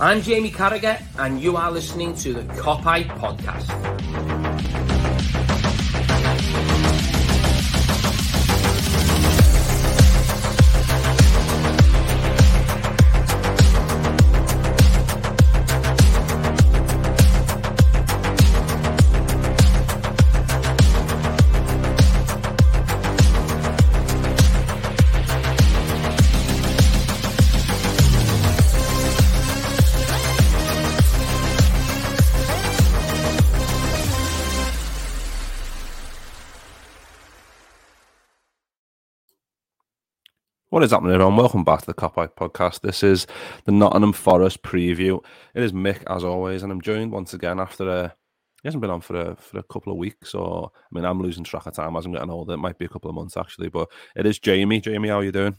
I'm Jamie Carragher, and you are listening to the Kop Podcast. What is happening, everyone? Welcome back to the Kop Eye Podcast. This is the Nottingham Forest preview. It is Mick, as always, and I'm joined once again after a. He hasn't been on for a for a couple of weeks, or I mean, I'm losing track of time as I'm getting older. It might be a couple of months actually, but it is Jamie. Jamie, how are you doing?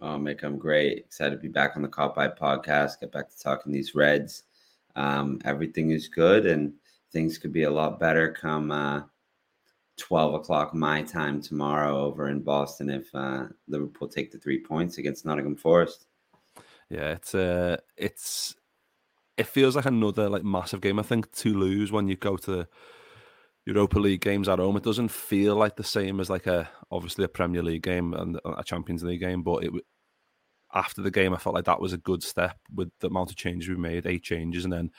Oh, Mick, I'm great. Excited to be back on the Kop Eye Podcast. Get back to talking these Reds. Um, everything is good, and things could be a lot better come uh, 12 o'clock my time tomorrow over in Boston if uh, Liverpool take the three points against Nottingham Forest. Yeah, it's uh, it's it feels like another like massive game. I think to lose when you go to Europa League games at home, it doesn't feel like the same as like a obviously a Premier League game and a Champions League game. But it after the game, I felt like that was a good step with the amount of changes we made, eight changes, and then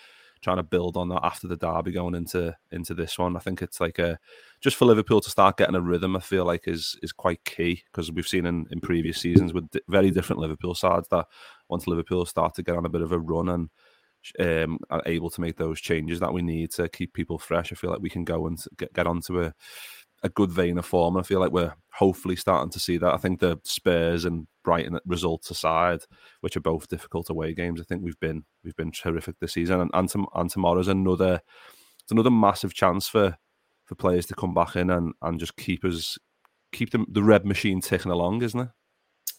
trying to build on that after the derby going into into this one. I think it's like a just for Liverpool to start getting a rhythm. I feel like is is quite key because we've seen in, in previous seasons with very different Liverpool sides that once Liverpool start to get on a bit of a run and um, are able to make those changes that we need to keep people fresh, I feel like we can go and get get onto a a good vein of form. I feel like we're hopefully starting to see that. I think the Spurs and Brighton results aside, which are both difficult away games, I think we've been we've been terrific this season. And and, and tomorrow's another it's another massive chance for for players to come back in and, and just keep us keep the, the red machine ticking along, isn't it?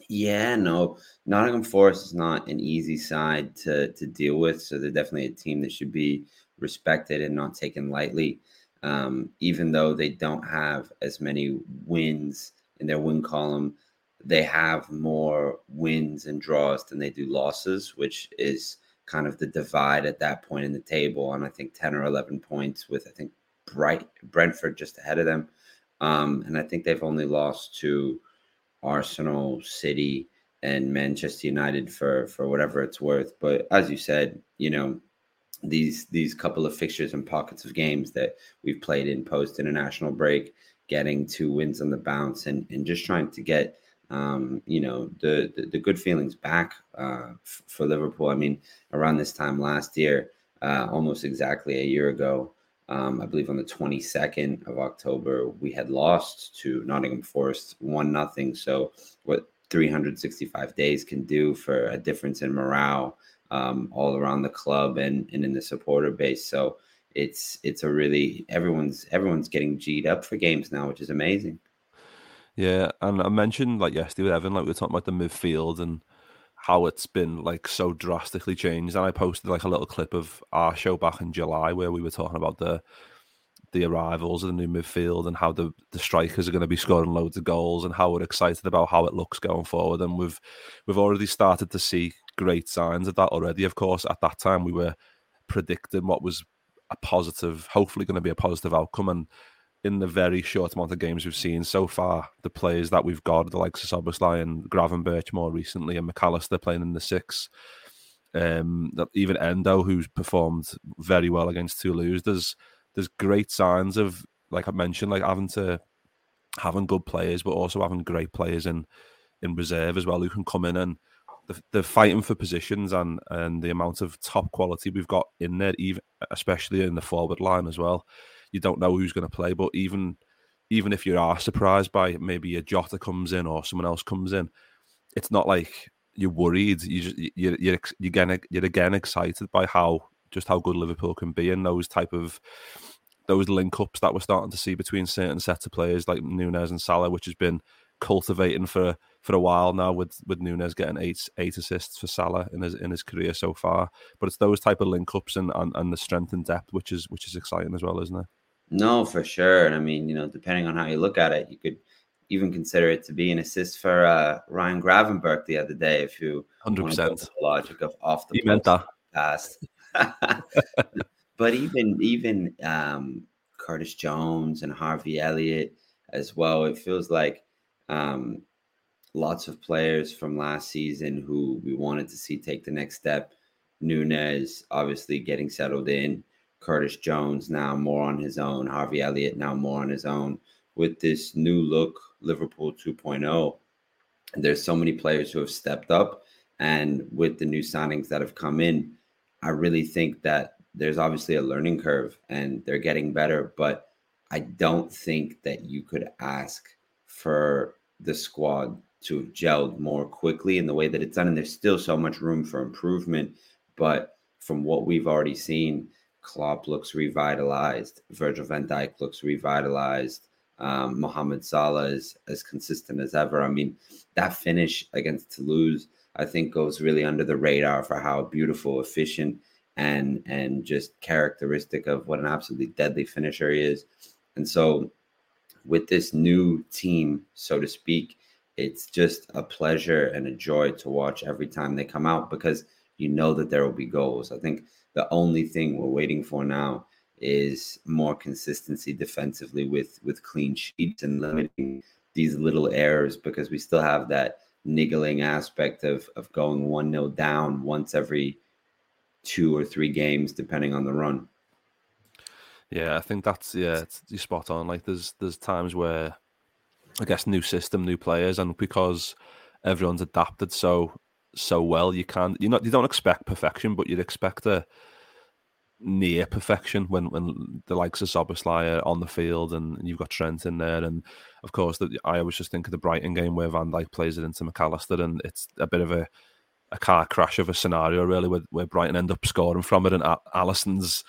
Yeah, no, Nottingham Forest is not an easy side to to deal with. So they're definitely a team that should be respected and not taken lightly um, even though they don't have as many wins in their win column, they have more wins and draws than they do losses, which is kind of the divide at that point in the table. And I think 10 or 11 points with, I think, Bright Brentford just ahead of them. Um, and I think they've only lost to Arsenal, City, and Manchester United for for whatever it's worth. But as you said, you know, these these couple of fixtures and pockets of games that we've played in post international break, getting two wins on the bounce and and just trying to get um, you know the, the, the good feelings back uh, f- for Liverpool. I mean, around this time last year, uh, almost exactly a year ago, um, I believe on the 22nd of October, we had lost to Nottingham Forest one nothing. So what 365 days can do for a difference in morale um, all around the club and, and in the supporter base. So it's it's a really everyone's everyone's getting G'd up for games now, which is amazing. Yeah, and I mentioned like yesterday with Evan, like we were talking about the midfield and how it's been like so drastically changed. And I posted like a little clip of our show back in July where we were talking about the the arrivals of the new midfield and how the, the strikers are going to be scoring loads of goals and how we're excited about how it looks going forward. And we've we've already started to see great signs of that already. Of course, at that time we were predicting what was a positive, hopefully going to be a positive outcome, and in the very short amount of games we've seen so far, the players that we've got, the likes of Szoboszlai and Gravenberch more recently, and Mac Allister playing in the six, um, even Endo, who's performed very well against Toulouse. There's there's great signs of, like I mentioned, like having to having good players, but also having great players in in reserve as well who can come in and the, the fighting for positions and and the amount of top quality we've got in there, even especially in the forward line as well. You don't know who's going to play, but even even if you are surprised by maybe a Jota comes in or someone else comes in, it's not like you're worried. You just you're you're, you're again you're again excited by how just how good Liverpool can be in those type of those link ups that we're starting to see between certain sets of players like Nunez and Salah, which has been cultivating for for a while now with with Nunez getting eight eight assists for Salah in his in his career so far. But it's those type of link ups and, and, and the strength and depth which is which is exciting as well, isn't it? No, for sure. And I mean, you know, depending on how you look at it, you could even consider it to be an assist for uh, Ryan Gravenberch the other day. If you hundred percent the logic of off the he meant that pass. but even even um, Curtis Jones and Harvey Elliott as well, it feels like um, lots of players from last season who we wanted to see take the next step. Nunez obviously getting settled in. Curtis Jones now more on his own. Harvey Elliott now more on his own. With this new look, Liverpool 2.0, there's so many players who have stepped up. And with the new signings that have come in, I really think that there's obviously a learning curve and they're getting better. But I don't think that you could ask for the squad to have gelled more quickly in the way that it's done. And there's still so much room for improvement. But from what we've already seen, Klopp looks revitalized. Virgil van Dijk looks revitalized. Um, Mohamed Salah is as consistent as ever. I mean, that finish against Toulouse, I think, goes really under the radar for how beautiful, efficient, and and just characteristic of what an absolutely deadly finisher he is. And so, with this new team, so to speak, it's just a pleasure and a joy to watch every time they come out because you know that there will be goals. I think the only thing we're waiting for now is more consistency defensively with with clean sheets and limiting these little errors because we still have that niggling aspect of of going one nil down once every two or three games depending on the run. Yeah, I think that's yeah, you're spot on. Like there's there's times where I guess new system, new players, and because everyone's adapted so so well, you can't you not you don't expect perfection, but you'd expect a near perfection when when the likes of Szoboszlai are on the field and, you've got Trent in there, and of course the, I always just think of the Brighton game where Van Dijk plays it into Mac Allister and it's a bit of a a car crash of a scenario really where, where Brighton end up scoring from it, and Alisson's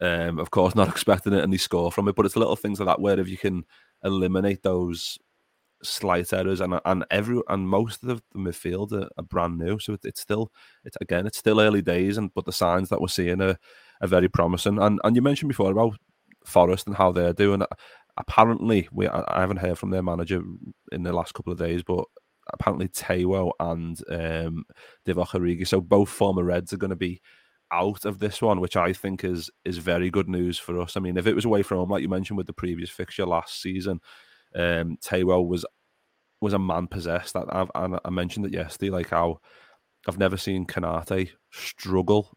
um, of course not expecting it and they score from it, but it's little things like that where if you can eliminate those slight errors, and and every and most of the midfield are, are brand new. So it, it's still it's again it's still early days, and but the signs that we're seeing are, are very promising. And and you mentioned before about Forest and how they're doing. Apparently, we I haven't heard from their manager in the last couple of days, but apparently Taiwo and um, Divock Origi, so both former Reds are going to be out of this one, which I think is is very good news for us. I mean, if it was away from home, like you mentioned with the previous fixture last season, um, was was a man possessed. I've, I mentioned it yesterday, like how I've never seen Konate struggle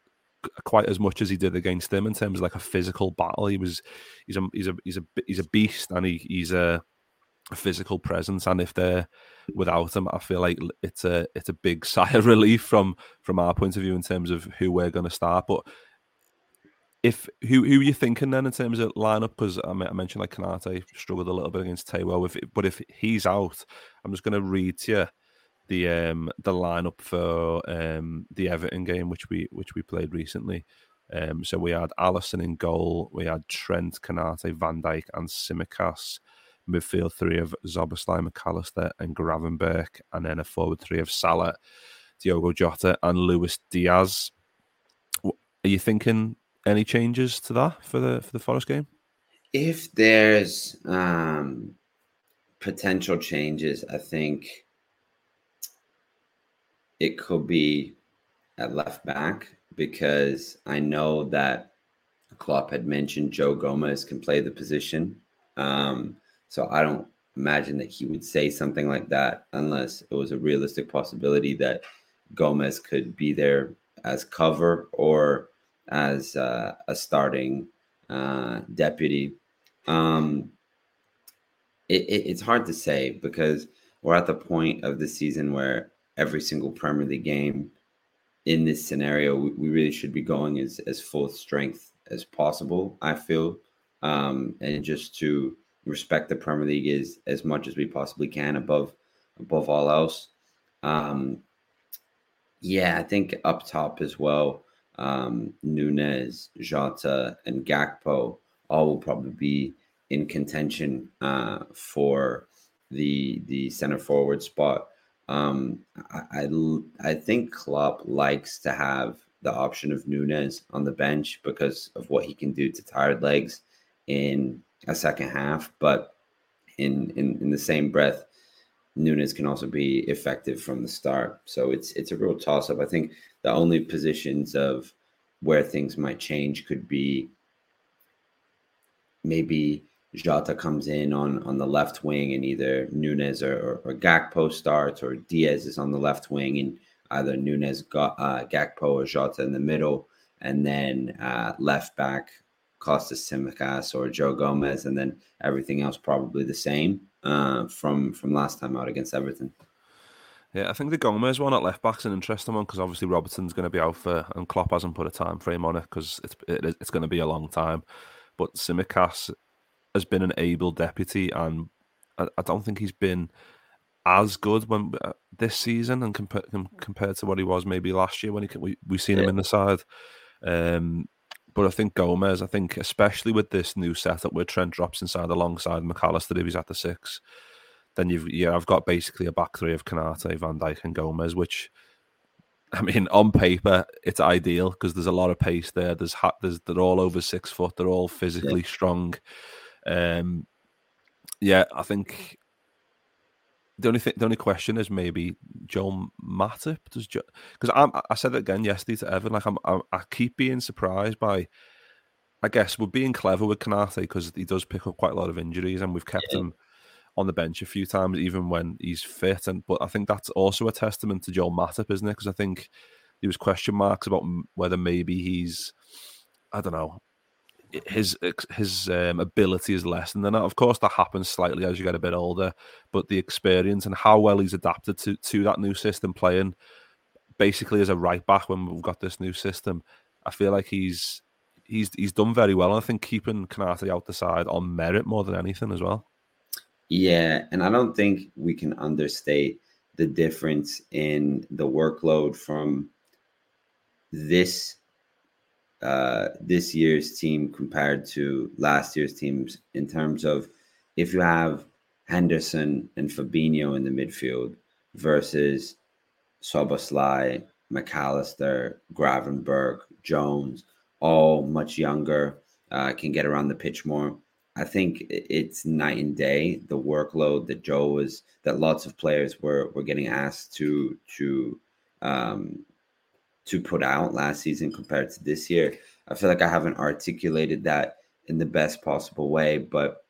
quite as much as he did against them in terms of like a physical battle. He was he's a he's a he's a he's a beast and he, he's a, a physical presence. And if they're without him, I feel like it's a it's a big sigh of relief from from our point of view in terms of who we're going to start. But if who who are you thinking then in terms of lineup? Because I, mentioned like Konate struggled a little bit against Taiwo. If but if he's out, I'm just going to read to you the um the lineup for um the Everton game which we which we played recently. Um, so we had Alisson in goal, we had Trent, Konate, Van Dijk, and Tsimikas. Midfield three of Szoboszlai, Mac Allister, and Gravenberch, and then a forward three of Salah, Diogo Jota, and Luis Diaz. Are you thinking any changes to that for the for the Forest game? If there's um, potential changes, I think it could be at left back because I know that Klopp had mentioned Joe Gomez can play the position. Um, so I don't imagine that he would say something like that unless it was a realistic possibility that Gomez could be there as cover or as uh, a starting uh, deputy. Um, it, it, it's hard to say because we're at the point of the season where every single Premier League game in this scenario, we, we really should be going as, as full strength as possible, I feel. Um, and just to respect the Premier League is as much as we possibly can above above all else. Um, yeah, I think up top as well, um, Nunez, Jota, and Gakpo all will probably be in contention uh, for the the center forward spot. Um, I, I, I think Klopp likes to have the option of Nunez on the bench because of what he can do to tired legs in a second half. But in in, in the same breath, Nunez can also be effective from the start. So it's it's a real toss up. I think the only positions of where things might change could be maybe Jota comes in on on the left wing and either Nunez or, or, or Gakpo starts or Diaz is on the left wing and either Nunez, uh, Gakpo or Jota in the middle and then uh, left back Kostas Tsimikas or Joe Gomez and then everything else probably the same uh, from from last time out against Everton. Yeah, I think the Gomez one at left back's an interesting one because obviously Robertson's going to be out for, and Klopp hasn't put a time frame on it because it's it, it's going to be a long time. But Tsimikas has been an able deputy, and I, I don't think he's been as good when uh, this season and compared compared to what he was maybe last year when he we we seen yeah. him in the side. Um, but I think Gomez, I think especially with this new setup where Trent drops inside alongside Mac Allister if he's at the six, then you've yeah I've got basically a back three of Konate, Van Dijk, and Gomez, which I mean on paper it's ideal because there's a lot of pace there. There's ha- there's they're all over six foot. They're all physically yeah. strong. Um, yeah, I think the only thing, the only question is maybe Joe Matip does because I I said it again yesterday to Evan like I'm, I, I keep being surprised by I guess we're being clever with Konate because he does pick up quite a lot of injuries and we've kept yeah. him on the bench a few times even when he's fit and but I think that's also a testament to Joel Matip isn't it because I think there was question marks about whether maybe he's I don't know his his um, ability is less and then of course that happens slightly as you get a bit older. But the experience and how well he's adapted to to that new system, playing basically as a right back when we've got this new system, I feel like he's he's he's done very well. And I think keeping Konate out the side on merit more than anything as well. Yeah, and I don't think we can understate the difference in the workload from this uh, this year's team compared to last year's teams in terms of if you have Henderson and Fabinho in the midfield versus Szoboszlai, McAllister, Gravenberch, Jones, all much younger, uh, can get around the pitch more. I think it's night and day the workload that Joe was that lots of players were were getting asked to to um, to put out last season compared to this year. I feel like I haven't articulated that in the best possible way, but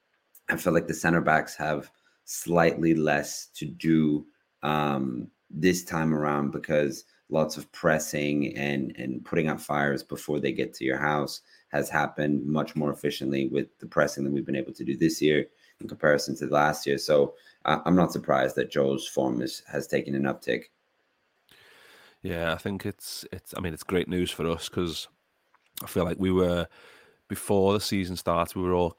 I feel like the center backs have slightly less to do um, this time around because lots of pressing and and putting out fires before they get to your house has happened much more efficiently with the pressing that we've been able to do this year in comparison to last year. So uh, I'm not surprised that Joe's form is, has taken an uptick. Yeah, I think it's it's. I mean, it's great news for us because I feel like we were before the season started. We were all.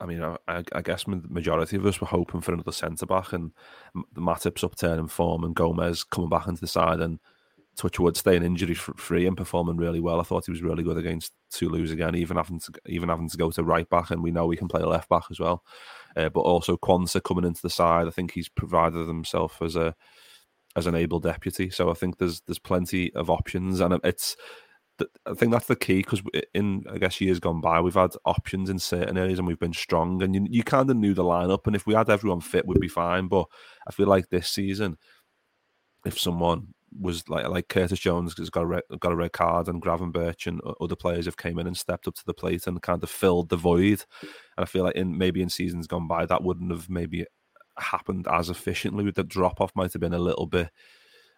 I mean, I, I guess the majority of us were hoping for another centre back, and the Matip's upturning form and Gomez coming back into the side and Touchwood staying injury free and performing really well. I thought he was really good against Toulouse again, even having to even having to go to right back, and we know we can play left back as well. Uh, but also Quansah coming into the side, I think he's provided himself as a as an able deputy. So I think there's there's plenty of options, and it's I think that's the key because in I guess years gone by we've had options in certain areas and we've been strong, and you, you kind of knew the lineup, and if we had everyone fit, we'd be fine. But I feel like this season, if someone was like like Curtis Jones has got a red, got a red card, and Gravenberch and other players have came in and stepped up to the plate and kind of filled the void. And I feel like in maybe in seasons gone by that wouldn't have maybe happened as efficiently. With the drop off might have been a little bit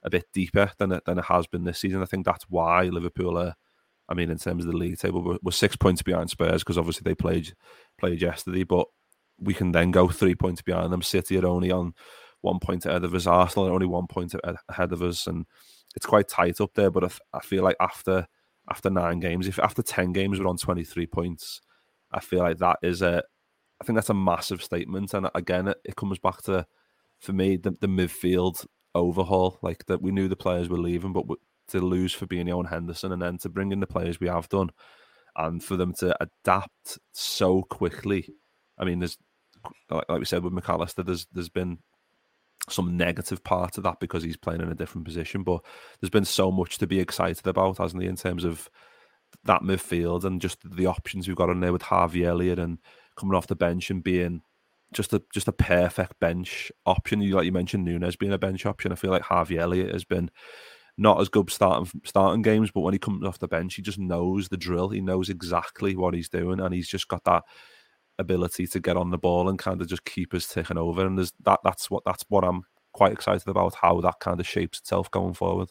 a bit deeper than it than it has been this season. I think that's why Liverpool are. I mean, in terms of the league table, we're, we're six points behind Spurs because obviously they played played yesterday, but we can then go three points behind them. City are only on one point ahead of us. Arsenal are only one point ahead of us, and it's quite tight up there. But I, I feel like after after nine games, if after ten games we're on twenty three points, I feel like that is a. I think that's a massive statement, and again, it, it comes back to, for me, the, the midfield overhaul. Like that, we knew the players were leaving, but to lose Fabinho and Henderson, and then to bring in the players we have done, and for them to adapt so quickly. I mean, there's like, like we said with Mac Allister, there's there's been some negative part of that because he's playing in a different position. But there's been so much to be excited about, hasn't he, in terms of that midfield and just the options we've got in there with Harvey Elliott and coming off the bench and being just a just a perfect bench option. You like you mentioned Nunez being a bench option. I feel like Harvey Elliott has been not as good starting starting games, but when he comes off the bench, he just knows the drill. He knows exactly what he's doing, and he's just got that ability to get on the ball and kind of just keep us ticking over. And there's that that's what that's what I'm quite excited about how that kind of shapes itself going forward.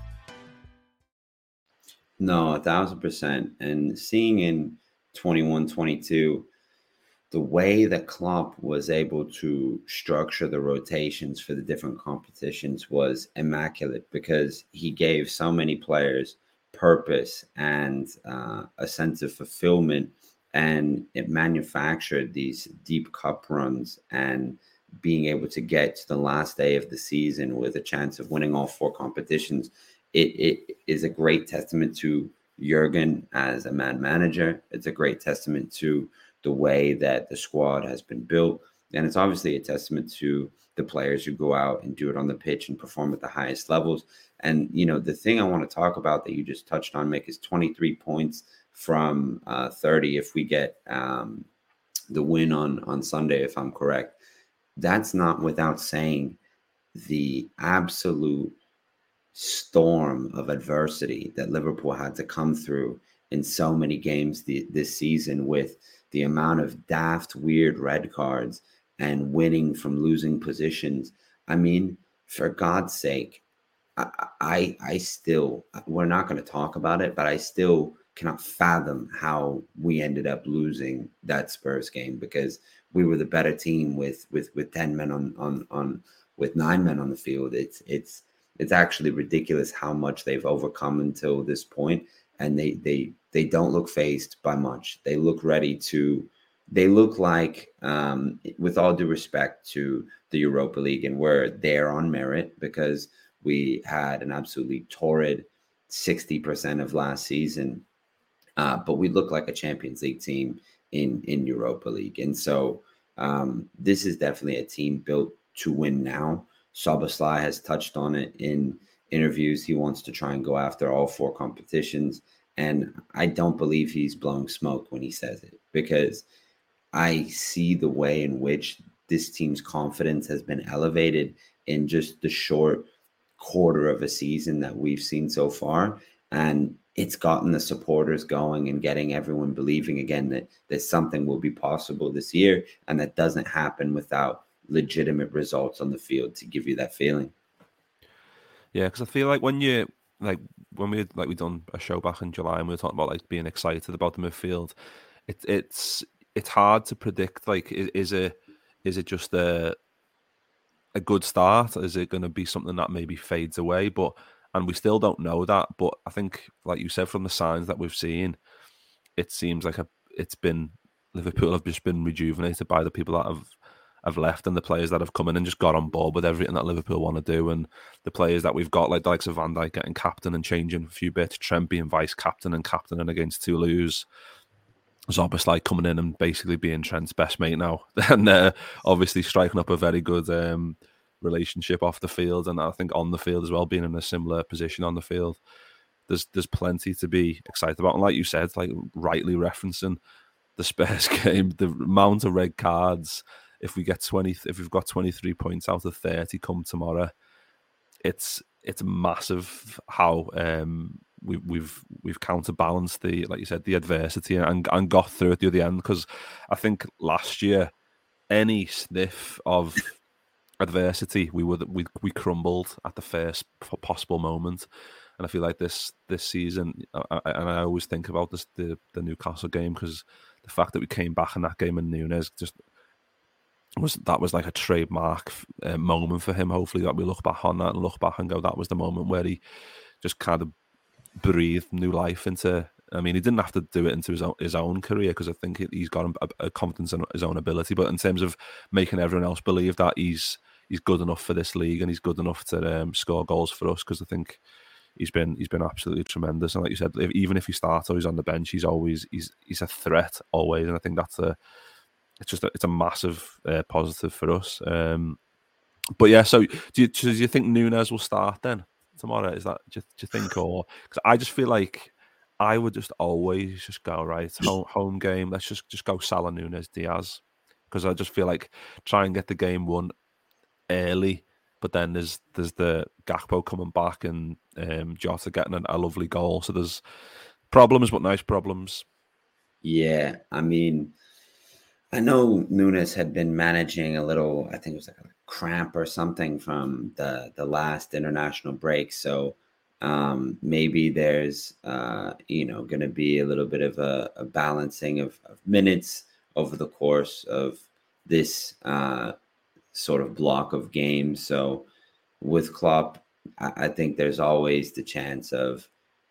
No, a thousand percent. And seeing in 21 22, the way that Klopp was able to structure the rotations for the different competitions was immaculate because he gave so many players purpose and uh, a sense of fulfillment and it manufactured these deep cup runs and being able to get to the last day of the season with a chance of winning all four competitions it, it is a great testament to Jurgen as a man manager it's a great testament to the way that the squad has been built. And it's obviously a testament to the players who go out and do it on the pitch and perform at the highest levels. And, you know, the thing I want to talk about that you just touched on, Mick, is 23 points from uh, 30 if we get um, the win on, on Sunday, if I'm correct. That's not without saying the absolute storm of adversity that Liverpool had to come through in so many games the, this season with – the amount of daft, weird red cards and winning from losing positions. I mean, for God's sake, I, I, I still, we're not going to talk about it, but I still cannot fathom how we ended up losing that Spurs game because we were the better team with with with 10 men on on on with nine men on the field. It's it's it's actually ridiculous how much they've overcome until this point and they they they don't look phased by much. They look ready to. They look like, um, with all due respect to the Europa League, and we're there on merit because we had an absolutely torrid sixty percent of last season, uh, but we look like a Champions League team in in Europa League, and so um, this is definitely a team built to win now. Szoboszlai has touched on it in interviews. He wants to try and go after all four competitions. And I don't believe he's blowing smoke when he says it because I see the way in which this team's confidence has been elevated in just the short quarter of a season that we've seen so far. And it's gotten the supporters going and getting everyone believing again that, that something will be possible this year. And that doesn't happen without legitimate results on the field to give you that feeling. Yeah, because I feel like when you like when we like we done a show back in July and we were talking about like being excited about the midfield, it, it's it's hard to predict. Like, is, is it is it just a a good start? Is it going to be something that maybe fades away? But and we still don't know that. But I think, like you said, from the signs that we've seen, it seems like a it's been Liverpool have just been rejuvenated by the people that have have left and the players that have come in and just got on board with everything that Liverpool want to do and the players that we've got like the likes of Van Dijk getting captain and changing a few bits, Trent being vice captain and captain and against Toulouse. like coming in and basically being Trent's best mate now, and uh, obviously striking up a very good um, relationship off the field, and I think on the field as well, being in a similar position on the field. There's there's plenty to be excited about, and like you said, like rightly referencing the Spurs game, the amount of red cards, if we get 20 if we've got 23 points out of 30 come tomorrow it's it's massive how um we, we've we've counterbalanced the like you said the adversity and and got through at the other end. Because I think last year any sniff of adversity we were we we crumbled at the first possible moment. And I feel like this this season I, and I always think about this the the Newcastle game because the fact that we came back in that game and Nunez just was that was like a trademark uh, moment for him. Hopefully, that we look back on that and look back and go, that was the moment where he just kind of breathed new life into. I mean, he didn't have to do it into his own, his own career because I think he's got a, a, confidence in his own ability. But in terms of making everyone else believe that he's he's good enough for this league and he's good enough to um, score goals for us, because I think he's been he's been absolutely tremendous. And like you said, if, even if he starts or he's on the bench, he's always he's he's a threat always. And I think that's a it's just a, it's a massive uh, positive for us. Um, but yeah, so do you, do you think Nunez will start then tomorrow? Is that do you, do you think, or because I just feel like I would just always just go right home, home game. Let's just just go Salah Nunez Diaz because I just feel like try and get the game won early. But then there's there's the Gakpo coming back and um, Jota getting a, a lovely goal. So there's problems, but nice problems. Yeah, I mean, I know Nunez had been managing a little, I think it was like a cramp or something from the the last international break. So um, maybe there's uh, you know going to be a little bit of a, a balancing of, of, minutes over the course of this uh, sort of block of games. So with Klopp, I, I think there's always the chance of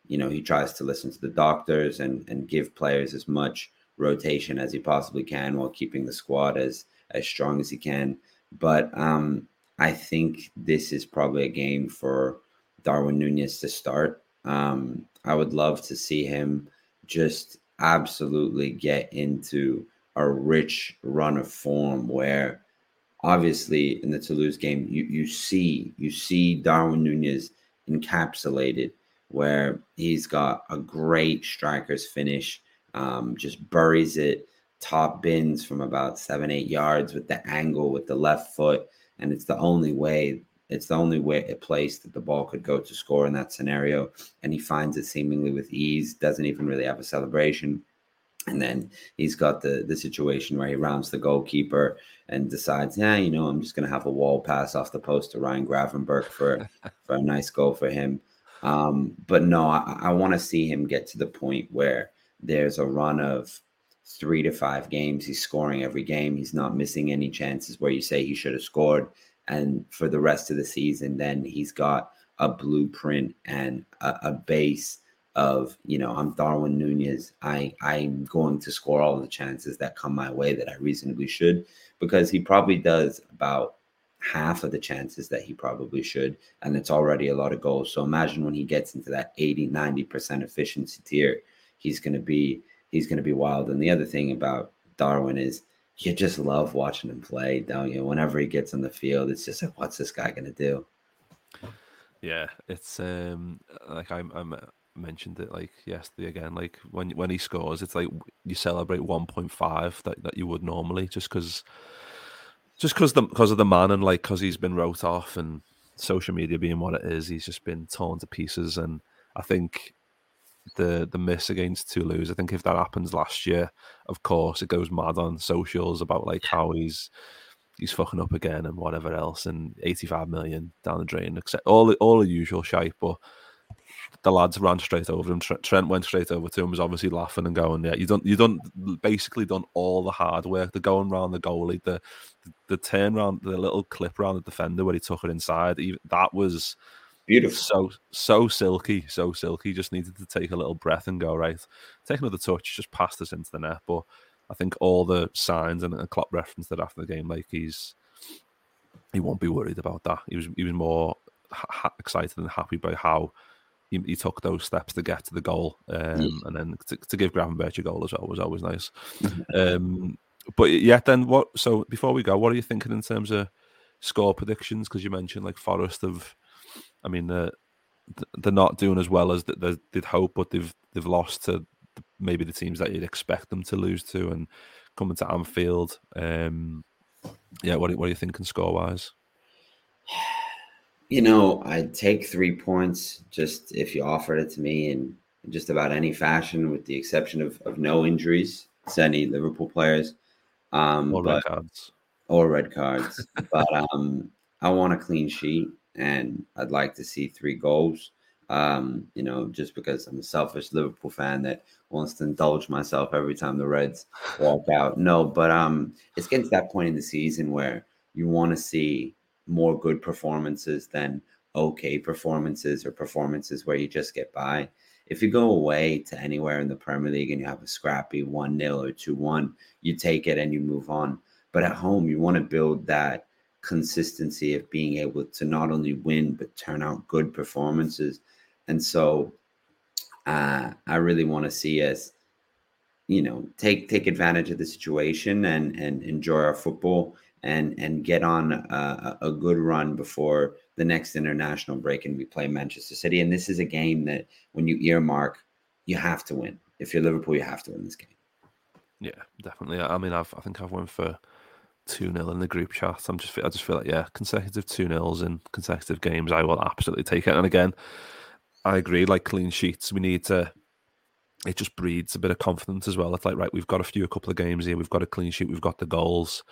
you know he tries to listen to the doctors and and give players as much rotation as he possibly can while keeping the squad as as strong as he can. But um, I think this is probably a game for Darwin Nunez to start. Um, I would love to see him just absolutely get into a rich run of form where obviously in the Toulouse game you you see you see Darwin Nunez encapsulated where he's got a great striker's finish um, just buries it top bins from about seven, eight yards with the angle with the left foot. And it's the only way, it's the only way a place that the ball could go to score in that scenario. And he finds it seemingly with ease, doesn't even really have a celebration. And then he's got the the situation where he rounds the goalkeeper and decides, yeah, you know, I'm just gonna have a wall pass off the post to Ryan Gravenberch for for a nice goal for him. Um, but no, I, I want to see him get to the point where there's a run of three to five games. He's scoring every game. He's not missing any chances where you say he should have scored. And for the rest of the season, then he's got a blueprint and a, a base of, you know, I'm Darwin Nunez. I, I'm going to score all the chances that come my way that I reasonably should, because he probably does about half of the chances that he probably should. And it's already a lot of goals. So imagine when he gets into that 80, 90% efficiency tier he's going to be he's going to be wild. And the other thing about Darwin is you just love watching him play, don't you? Whenever he gets on the field, it's just like, what's this guy going to do? Yeah, it's um like I'm I'm mentioned it like yesterday again. Like when when he scores, it's like you celebrate 1.5 that, that you would normally just because just because the because of the man and like because he's been wrote off and social media being what it is, he's just been torn to pieces. And I think the the miss against Toulouse. I think if that happens last year, of course, it goes mad on socials about like how he's he's fucking up again and whatever else, and 85 million down the drain, except all the all the usual shite. But the lads ran straight over him. Trent went straight over to him, was obviously laughing and going, "Yeah, you don't, you don't basically done all the hard work. The going around the goalie, the, the the turn round, the little clip around the defender where he took it inside. Even, that was beautiful. So so silky, so silky. Just needed to take a little breath and go right. Take another touch, just pass this into the net. But I think all the signs and, and Klopp referenced that after the game, like he's he won't be worried about that. He was he was more ha- excited and happy by how he, he, took those steps to get to the goal, um, yeah. and then to, to give Gravenberch a goal as well was always nice. um, but yeah, then what? So before we go, what are you thinking in terms of score predictions? Because you mentioned like Forest have, I mean, uh, they're not doing as well as they did hope, but they've they've lost to maybe the teams that you'd expect them to lose to, and coming to Anfield. Um, yeah, what what are you thinking score wise? You know, I'd take three points just if you offered it to me in just about any fashion, with the exception of, of no injuries to any Liverpool players. Um, or but, red cards. Or red cards. but um, I want a clean sheet and I'd like to see three goals. Um, you know, just because I'm a selfish Liverpool fan that wants to indulge myself every time the Reds walk out. No, but um, it's getting to that point in the season where you want to see more good performances than okay performances or performances where you just get by. If you go away to anywhere in the Premier League and you have a scrappy 1 0 or 2 1, you take it and you move on. But at home, you want to build that consistency of being able to not only win, but turn out good performances. And so uh, I really want to see us, you know, take take advantage of the situation and and enjoy our football and and get on a, a, good run before the next international break and we play Manchester City. And this is a game that when you earmark, you have to win. If you're Liverpool, you have to win this game. Yeah, definitely. I mean, I've I think I've went for two 0 in the group chat. I'm just I just feel like yeah, consecutive two nils in consecutive games. I will absolutely take it. And again, I agree. Like clean sheets, we need to. It just breeds a bit of confidence as well. It's like right, we've got a few, a couple of games here. We've got a clean sheet. We've got the goals.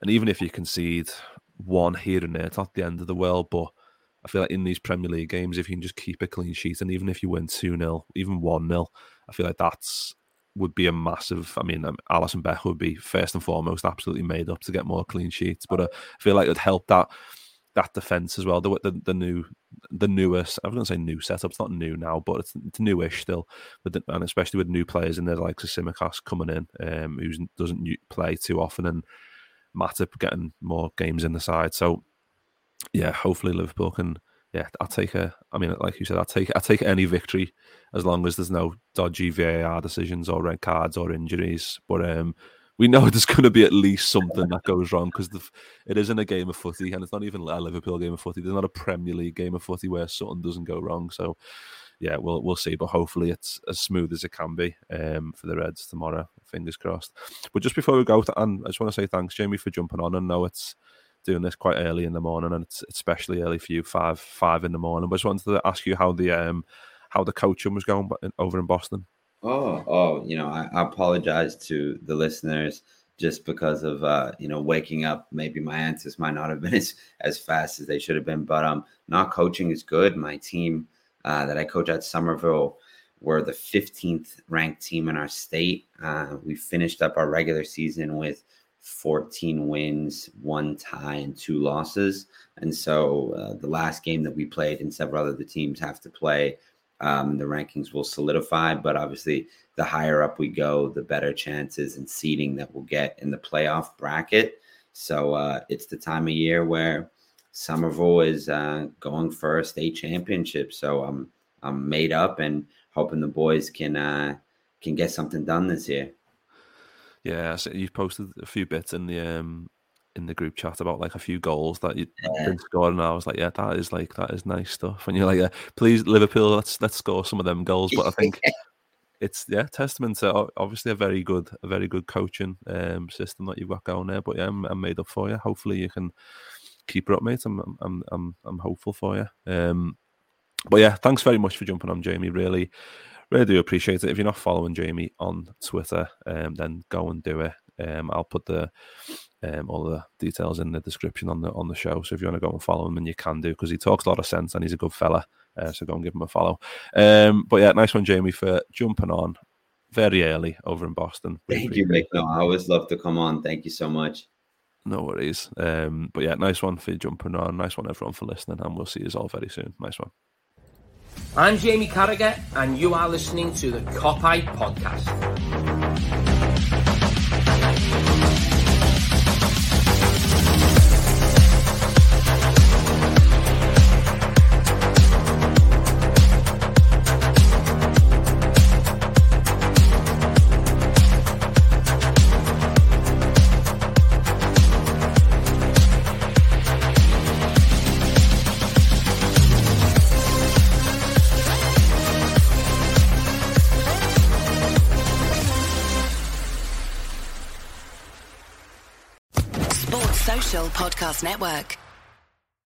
And even if you concede one here and there, it's not the end of the world. But I feel like in these Premier League games, if you can just keep a clean sheet, and even if you win 2 0, even 1 0, I feel like that's would be a massive. I mean, um, Alisson Beck would be first and foremost absolutely made up to get more clean sheets, but uh, I feel like it would help that that defense as well. The the, the new the newest. I was going to say new setup. It's not new now, but it's, it's newish still. The, and especially with new players in there like Tsimikas coming in, um, who doesn't play too often, and Matip getting more games in the side. So yeah, hopefully Liverpool can. Yeah, I'll take a. I mean, like you said, I'll take I'll take any victory as long as there's no dodgy VAR decisions or red cards or injuries. But um, we know there's going to be at least something that goes wrong because it isn't a game of footy, and it's not even a Liverpool game of footy. There's not a Premier League game of footy where something doesn't go wrong. So yeah, we'll we'll see. But hopefully, it's as smooth as it can be um, for the Reds tomorrow. Fingers crossed. But just before we go, to, and I just want to say thanks, Jamie, for jumping on. And know it's doing this quite early in the morning, and it's especially early for you, five five in the morning. But I just wanted to ask you how the um how the coaching was going over in Boston. Oh, oh, you know, I, I apologize to the listeners just because of uh, you know waking up. Maybe my answers might not have been as, as fast as they should have been, but um, not coaching is good. My team uh, that I coach at Somerville. We're the 15th ranked team in our state. Uh, we finished up our regular season with 14 wins, one tie, and two losses. And so uh, the last game that we played and several other teams have to play, um, the rankings will solidify. But obviously, the higher up we go, the better chances and seeding that we'll get in the playoff bracket. So uh, it's the time of year where Somerville is uh, going for a state championship. So I'm I'm made up and hoping the boys can uh, can get something done this year. Yeah, so you've posted a few bits in the um in the group chat about like a few goals that you've yeah. been scoring. And I was like, yeah, that is like that is nice stuff. And you're like, yeah, please Liverpool, let's let's score some of them goals. But I think it's yeah, testament to obviously a very good a very good coaching um system that you've got going there. But yeah, I'm, I'm made up for you. Hopefully you can keep it up, mate. I'm I'm I'm I'm hopeful for you. Um, but yeah, thanks very much for jumping on, Jamie. Really, really do appreciate it. If you're not following Jamie on Twitter, um, then go and do it. Um, I'll put the um, all the details in the description on the on the show. So if you want to go and follow him, and you can do because he talks a lot of sense and he's a good fella. Uh, so go and give him a follow. Um, but yeah, nice one, Jamie, for jumping on very early over in Boston. Thank you, Rick. No, I always love to come on. Thank you so much. No worries. Um, but yeah, nice one for jumping on. Nice one, everyone, for listening. And we'll see you all very soon. Nice one. I'm Jamie Carragher, and you are listening to the Copeye Podcast. Network.